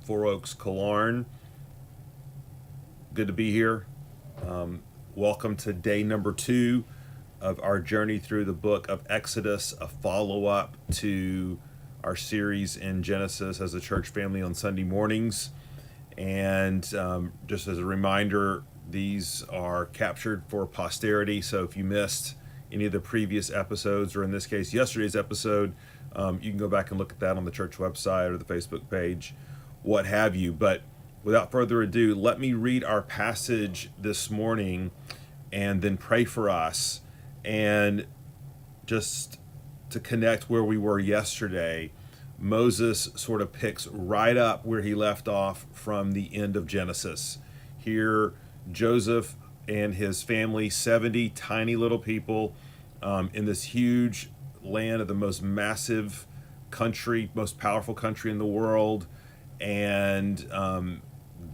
Four Oaks, Killearn. Good to be here. Um, welcome to day number two of our journey through the book of Exodus, a follow up to our series in Genesis as a church family on Sunday mornings. And um, just as a reminder, these are captured for posterity. So if you missed any of the previous episodes, or in this case, yesterday's episode, um, you can go back and look at that on the church website or the Facebook page, what have you. But without further ado, let me read our passage this morning and then pray for us. And just to connect where we were yesterday, Moses sort of picks right up where he left off from the end of Genesis. Here, Joseph and his family, 70 tiny little people um, in this huge land of the most massive country, most powerful country in the world. And um,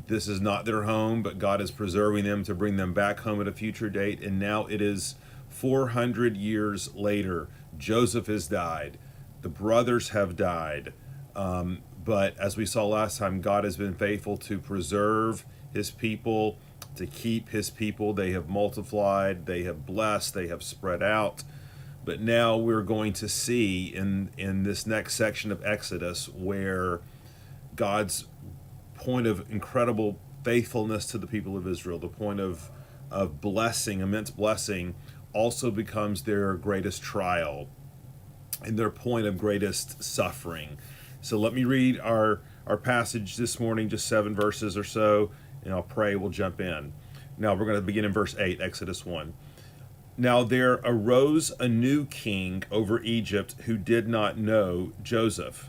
this is not their home, but God is preserving them to bring them back home at a future date. And now it is 400 years later. Joseph has died. The brothers have died. Um, but as we saw last time, God has been faithful to preserve his people, to keep his people. They have multiplied, they have blessed, they have spread out. But now we're going to see in, in this next section of Exodus where God's point of incredible faithfulness to the people of Israel, the point of, of blessing, immense blessing, also becomes their greatest trial and their point of greatest suffering. So let me read our, our passage this morning, just seven verses or so, and I'll pray. We'll jump in. Now we're going to begin in verse 8, Exodus 1. Now there arose a new king over Egypt who did not know Joseph.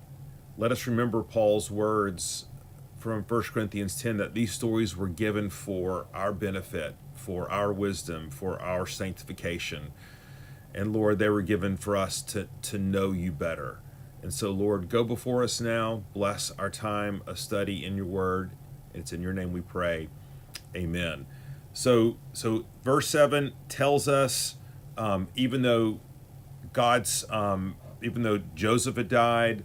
Let us remember Paul's words from 1 Corinthians 10 that these stories were given for our benefit for our wisdom, for our sanctification. And Lord, they were given for us to, to know you better. And so, Lord, go before us now. Bless our time of study in your word. It's in your name we pray. Amen. So, so verse 7 tells us um, even though God's, um, even though Joseph had died,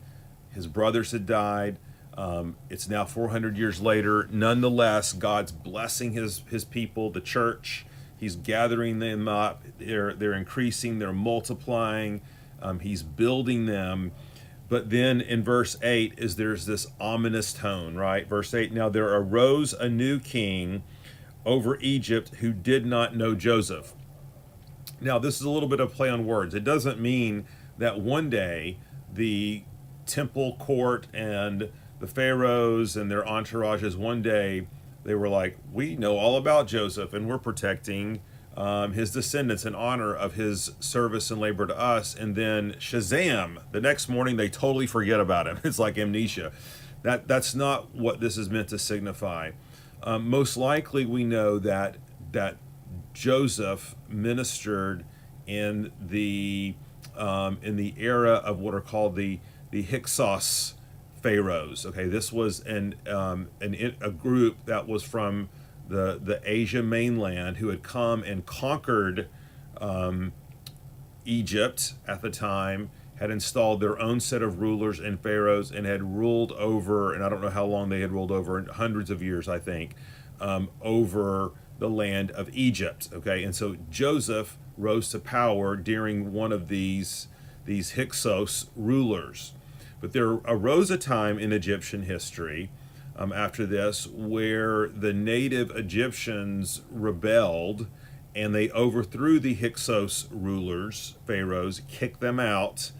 his brothers had died, um, it's now 400 years later. Nonetheless, God's blessing his his people, the church. He's gathering them up. They're they're increasing. They're multiplying. Um, he's building them. But then in verse 8 is there's this ominous tone, right? Verse 8 Now there arose a new king over Egypt who did not know Joseph. Now, this is a little bit of play on words. It doesn't mean that one day the temple court and the pharaohs and their entourages one day they were like we know all about joseph and we're protecting um, his descendants in honor of his service and labor to us. And then shazam the next morning they totally forget about him. It's like amnesia. That that's not what this is meant to signify. Um, most likely we know that that joseph ministered in the um, in the era of what are called the the hyksos pharaohs. Okay, this was an, um, an a group that was from the the Asia mainland who had come and conquered um, Egypt at the time, had installed their own set of rulers and pharaohs, and had ruled over. And I don't know how long they had ruled over, hundreds of years, I think, um, over the land of Egypt. Okay, and so Joseph rose to power during one of these these Hyksos rulers. But there arose a time in Egyptian history um, after this, where the native Egyptians rebelled and they overthrew the Hyksos rulers, pharaohs, kicked them out,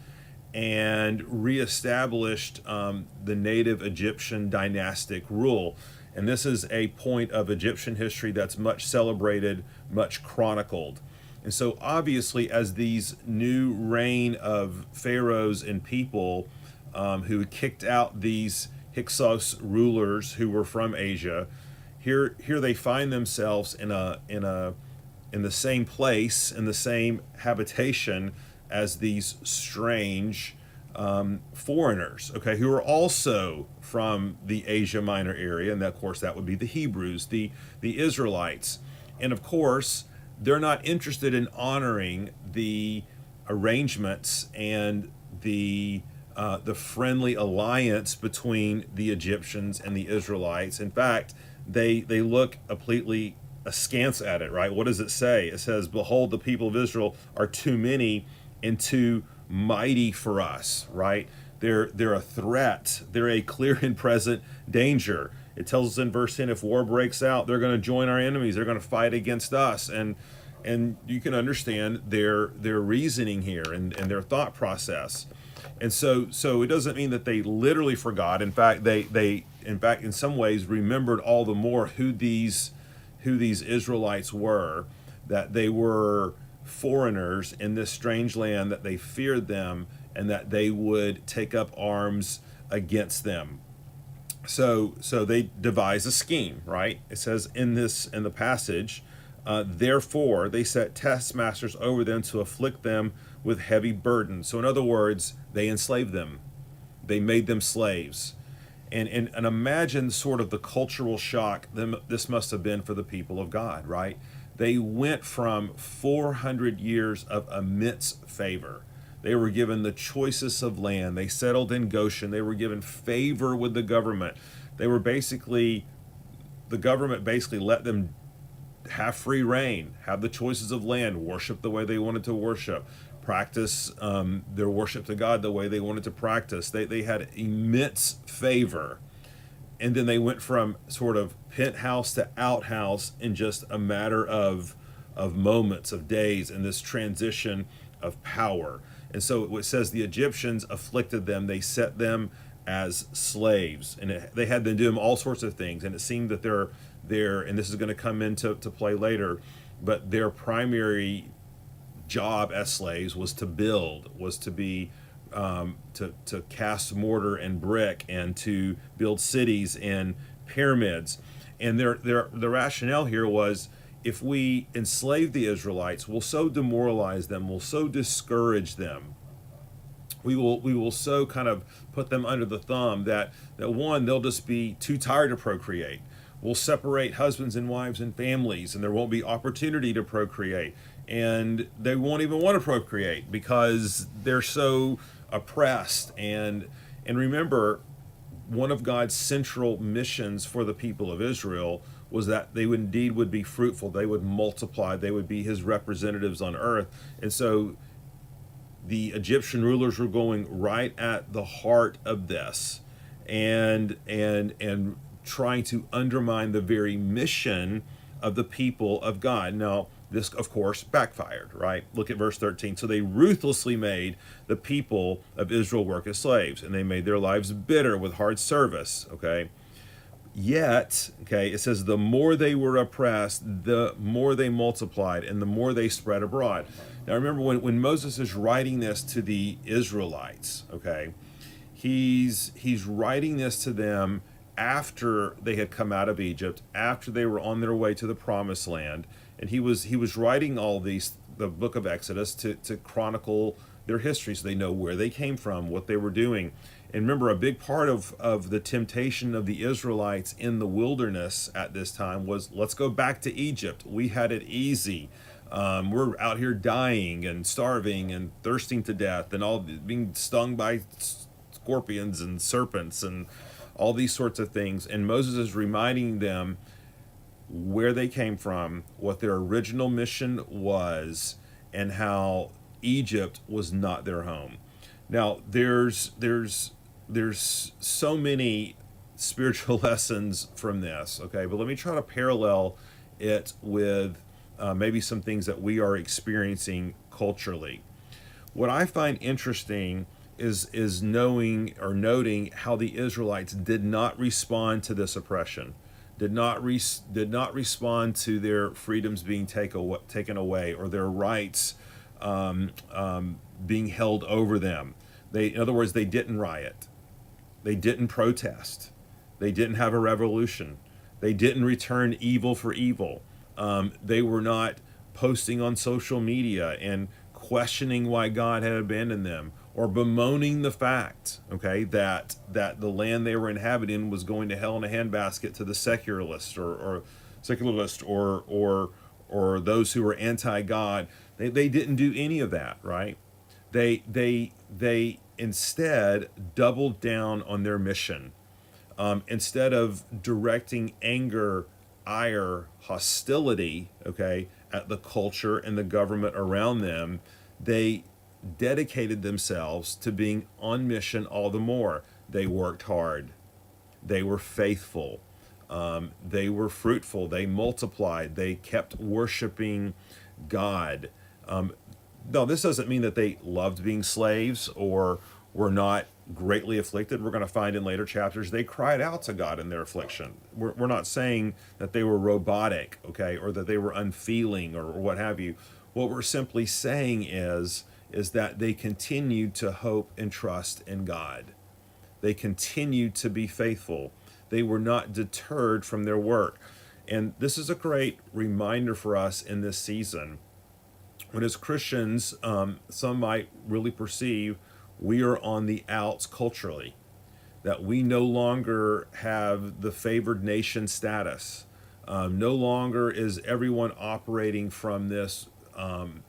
and reestablished um, the native Egyptian dynastic rule. And this is a point of Egyptian history that's much celebrated, much chronicled. And so, obviously, as these new reign of pharaohs and people um, who kicked out these Hyksos rulers who were from Asia, here here they find themselves in a in a in the same place in the same habitation as these strange um, foreigners, okay, who are also from the Asia Minor area, and of course that would be the Hebrews, the the Israelites, and of course they're not interested in honoring the arrangements and the uh, the friendly alliance between the Egyptians and the Israelites. In fact, they they look completely askance at it. Right? What does it say? It says, "Behold, the people of Israel are too many and too mighty for us." Right? They're they're a threat. They're a clear and present danger. It tells us in verse 10 if war breaks out, they're going to join our enemies. They're going to fight against us. And and you can understand their their reasoning here and, and their thought process. And so so it doesn't mean that they literally forgot. In fact, they they in fact in some ways remembered all the more who these who these Israelites were, that they were foreigners in this strange land, that they feared them, and that they would take up arms against them. So so they devise a scheme, right? It says in this in the passage, uh, therefore they set taskmasters over them to afflict them with heavy burdens. So in other words, they enslaved them. They made them slaves. And, and, and imagine sort of the cultural shock this must have been for the people of God, right? They went from 400 years of immense favor. They were given the choicest of land. They settled in Goshen. They were given favor with the government. They were basically, the government basically let them have free rein, have the choices of land, worship the way they wanted to worship, practice um, their worship to God the way they wanted to practice. They, they had immense favor. And then they went from sort of penthouse to outhouse in just a matter of, of moments, of days, in this transition of power. And so it says the Egyptians afflicted them, they set them as slaves. And it, they had them do them all sorts of things. And it seemed that their, their and this is going to come into to play later, but their primary job as slaves was to build, was to be um, to, to cast mortar and brick and to build cities and pyramids. And their, their, the rationale here was if we enslave the Israelites, we'll so demoralize them, we'll so discourage them. We will, we will so kind of put them under the thumb that, that one, they'll just be too tired to procreate. We'll separate husbands and wives and families, and there won't be opportunity to procreate and they won't even want to procreate because they're so oppressed. And and remember one of God's central missions for the people of Israel was that they would indeed would be fruitful they would multiply they would be his representatives on earth. And so the Egyptian rulers were going right at the heart of this and and and trying to undermine the very mission of the people of God. Now this, of course, backfired, right? Look at verse 13. So they ruthlessly made the people of Israel work as slaves, and they made their lives bitter with hard service, okay? Yet, okay, it says the more they were oppressed, the more they multiplied and the more they spread abroad. Now remember when, when Moses is writing this to the Israelites, okay, he's he's writing this to them after they had come out of Egypt, after they were on their way to the promised land and he was he was writing all these the book of Exodus to to chronicle their history so they know where they came from, what they were doing. And remember, a big part of, of the temptation of the Israelites in the wilderness at this time was let's go back to Egypt. We had it easy. Um, we're out here dying and starving and thirsting to death and all being stung by scorpions and serpents and all these sorts of things. And Moses is reminding them where they came from, what their original mission was, and how Egypt was not their home. Now, there's there's there's so many spiritual lessons from this, okay? But let me try to parallel it with uh, maybe some things that we are experiencing culturally. What I find interesting is is knowing or noting how the Israelites did not respond to this oppression, did not re- did not respond to their freedoms being take aw- taken away or their rights um, um, being held over them. They, in other words, they didn't riot, they didn't protest, they didn't have a revolution, they didn't return evil for evil. Um, they were not posting on social media and questioning why God had abandoned them or bemoaning the fact, okay, that that the land they were inhabiting was going to hell in a handbasket to the secularists or, or secularist or or or those who were anti-God. They, they didn't do any of that, right? They they they instead doubled down on their mission. Um, instead of directing anger, ire, hostility, okay, at the culture and the government around them, they dedicated themselves to being on mission all the more. They worked hard, they were faithful, um, they were fruitful, they multiplied, they kept worshiping God. Um, no, this doesn't mean that they loved being slaves or were not greatly afflicted. We're going to find in later chapters they cried out to God in their affliction. We're, we're not saying that they were robotic, okay, or that they were unfeeling or, or what have you. What we're simply saying is is that they continued to hope and trust in God. They continued to be faithful. They were not deterred from their work. And this is a great reminder for us in this season. When, as Christians, um, some might really perceive we are on the outs culturally, that we no longer have the favored nation status. Um, no longer is everyone operating from this um,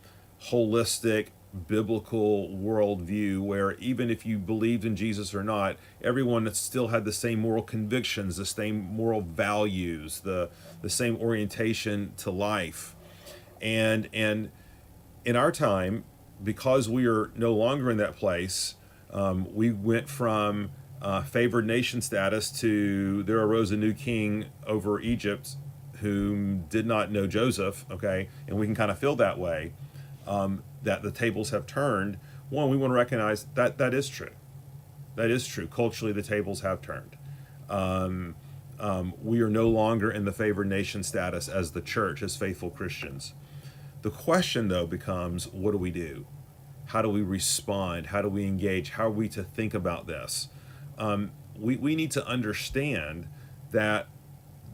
holistic biblical worldview where even if you believed in Jesus or not, everyone still had the same moral convictions, the same moral values, the the same orientation to life. And and in our time, because we are no longer in that place, um, we went from uh, favored nation status to there arose a new king over Egypt whom did not know Joseph, okay, and we can kind of feel that way um, that the tables have turned, one, we want to recognize that that is true. That is true. Culturally, the tables have turned. Um, um, we are no longer in the favored nation status as the church, as faithful Christians. The question, though, becomes what do we do? How do we respond? How do we engage? How are we to think about this? Um, we, we need to understand that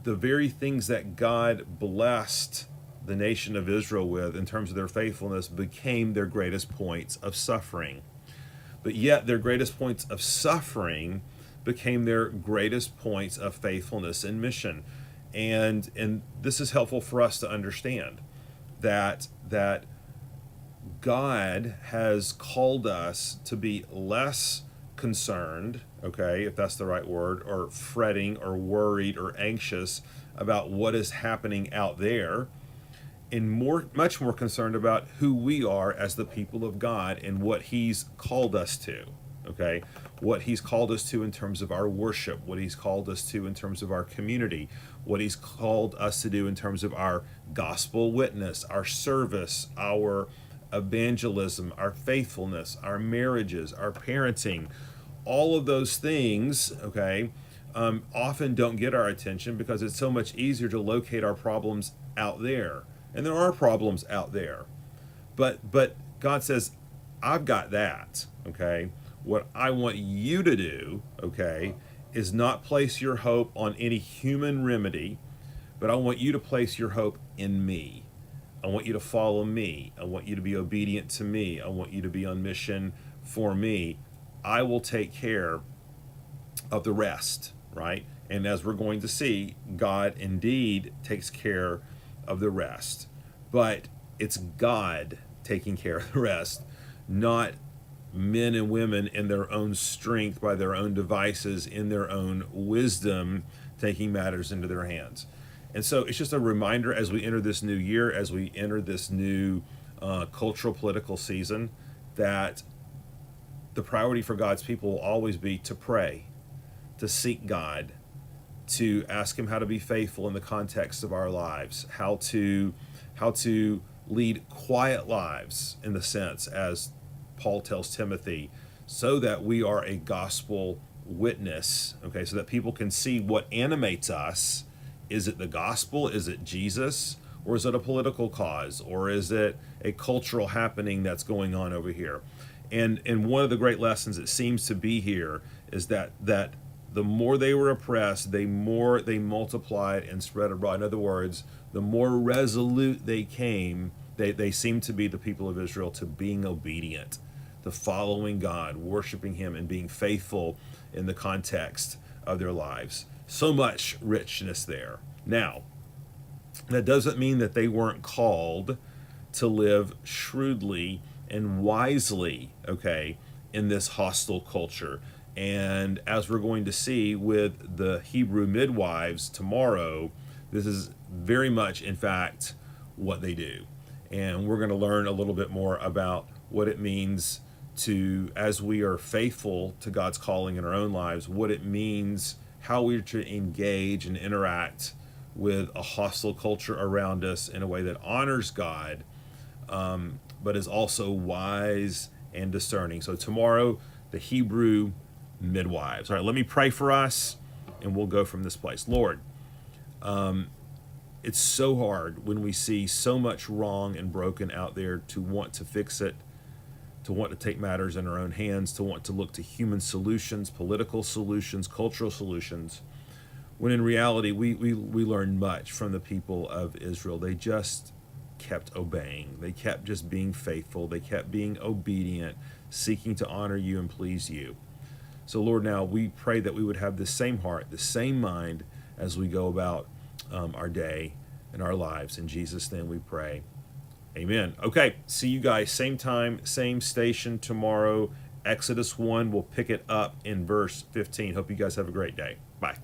the very things that God blessed the nation of Israel with in terms of their faithfulness became their greatest points of suffering. But yet, their greatest points of suffering became their greatest points of faithfulness and mission. And, and this is helpful for us to understand that, that God has called us to be less concerned, okay, if that's the right word, or fretting or worried or anxious about what is happening out there and more much more concerned about who we are as the people of God and what he's called us to okay? What he's called us to in terms of our worship what he's called us to in terms of our community what he's called us to do in terms of our gospel witness our service our evangelism our faithfulness our marriages our parenting. All of those things okay um, often don't get our attention because it's so much easier to locate our problems out there and there are problems out there. But but God says, I've got that, okay? What I want you to do, okay, is not place your hope on any human remedy, but I want you to place your hope in me. I want you to follow me. I want you to be obedient to me. I want you to be on mission for me. I will take care of the rest, right? And as we're going to see, God indeed takes care of the rest. But it's God taking care of the rest, not men and women in their own strength, by their own devices, in their own wisdom, taking matters into their hands. And so it's just a reminder as we enter this new year, as we enter this new uh, cultural political season, that the priority for God's people will always be to pray, to seek God, to ask him how to be faithful in the context of our lives, how to how to lead quiet lives in the sense as Paul tells Timothy, so that we are a gospel witness, okay, so that people can see what animates us. Is it the gospel? Is it Jesus? Or is it a political cause? Or is it a cultural happening that's going on over here? And and one of the great lessons it seems to be here is that that the more they were oppressed, the more they multiplied and spread abroad. In other words, the more resolute they came, they, they seemed to be the people of Israel to being obedient, to following God, worshiping Him, and being faithful in the context of their lives. So much richness there. Now, that doesn't mean that they weren't called to live shrewdly and wisely, okay, in this hostile culture. And as we're going to see with the Hebrew midwives tomorrow, this is very much, in fact, what they do. And we're going to learn a little bit more about what it means to, as we are faithful to God's calling in our own lives, what it means, how we're to engage and interact with a hostile culture around us in a way that honors God, um, but is also wise and discerning. So, tomorrow, the Hebrew midwives. All right, let me pray for us and we'll go from this place. Lord, um, it's so hard when we see so much wrong and broken out there to want to fix it, to want to take matters in our own hands, to want to look to human solutions, political solutions, cultural solutions, when in reality, we, we, we learned much from the people of Israel. They just kept obeying, they kept just being faithful, they kept being obedient, seeking to honor you and please you. So, Lord, now we pray that we would have the same heart, the same mind as we go about um, our day and our lives. In Jesus' name we pray. Amen. Okay, see you guys same time, same station tomorrow. Exodus 1, we'll pick it up in verse 15. Hope you guys have a great day. Bye.